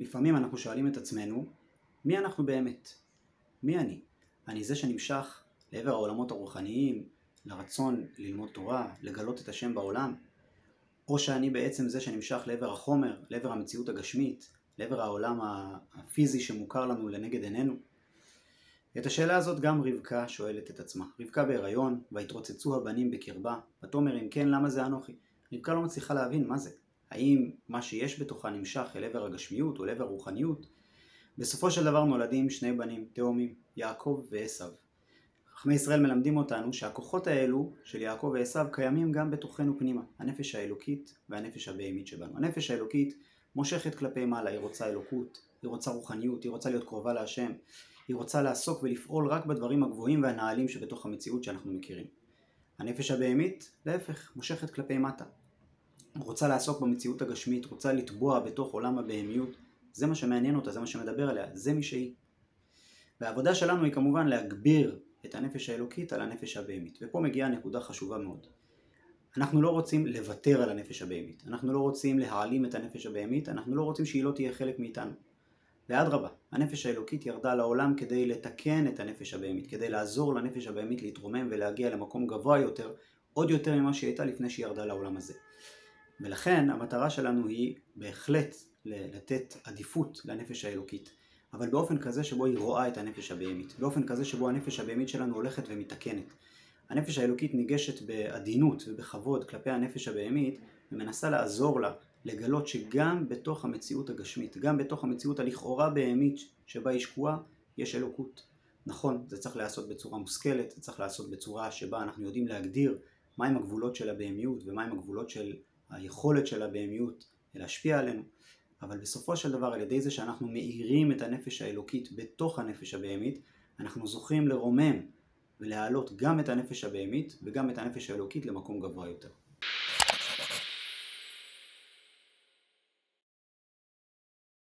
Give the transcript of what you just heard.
לפעמים אנחנו שואלים את עצמנו, מי אנחנו באמת? מי אני? אני זה שנמשך לעבר העולמות הרוחניים, לרצון ללמוד תורה, לגלות את השם בעולם? או שאני בעצם זה שנמשך לעבר החומר, לעבר המציאות הגשמית, לעבר העולם הפיזי שמוכר לנו לנגד עינינו? את השאלה הזאת גם רבקה שואלת את עצמה. רבקה בהיריון, והתרוצצו הבנים בקרבה, ותאמר אם כן למה זה אנוכי? רבקה לא מצליחה להבין מה זה. האם מה שיש בתוכה נמשך אל עבר הגשמיות או אל עבר הרוחניות? בסופו של דבר נולדים שני בנים, תאומים, יעקב ועשו. חכמי ישראל מלמדים אותנו שהכוחות האלו של יעקב ועשו קיימים גם בתוכנו פנימה, הנפש האלוקית והנפש הבהמית שבנו. הנפש האלוקית מושכת כלפי מעלה, היא רוצה אלוקות, היא רוצה רוחניות, היא רוצה להיות קרובה להשם, היא רוצה לעסוק ולפעול רק בדברים הגבוהים והנעלים שבתוך המציאות שאנחנו מכירים. הנפש הבהמית, להפך, מושכת כלפי מטה. רוצה לעסוק במציאות הגשמית, רוצה לטבוע בתוך עולם הבהמיות, זה מה שמעניין אותה, זה מה שמדבר עליה, זה מי שהיא. והעבודה שלנו היא כמובן להגביר את הנפש האלוקית על הנפש הבהמית. ופה מגיעה נקודה חשובה מאוד. אנחנו לא רוצים לוותר על הנפש הבהמית, אנחנו לא רוצים להעלים את הנפש הבהמית, אנחנו לא רוצים שהיא לא תהיה חלק מאיתנו. ואדרבה, הנפש האלוקית ירדה לעולם כדי לתקן את הנפש הבהמית, כדי לעזור לנפש הבהמית להתרומם ולהגיע למקום גבוה יותר, עוד יותר ממה שהיא הייתה לפני שהיא ירדה לעולם הזה. ולכן המטרה שלנו היא בהחלט לתת עדיפות לנפש האלוקית, אבל באופן כזה שבו היא רואה את הנפש הבהמית, באופן כזה שבו הנפש הבהמית שלנו הולכת ומתקנת. הנפש האלוקית ניגשת בעדינות ובכבוד כלפי הנפש הבהמית ומנסה לעזור לה לגלות שגם בתוך המציאות הגשמית, גם בתוך המציאות הלכאורה בהמית שבה היא שקועה, יש אלוקות. נכון, זה צריך להיעשות בצורה מושכלת, זה צריך להיעשות בצורה שבה אנחנו יודעים להגדיר מהם הגבולות של הבהמיות ומהם הגבולות של היכולת של הבהמיות להשפיע עלינו, אבל בסופו של דבר על ידי זה שאנחנו מאירים את הנפש האלוקית בתוך הנפש הבהמית, אנחנו זוכים לרומם ולהעלות גם את הנפש הבהמית וגם את הנפש האלוקית למקום גבוה יותר.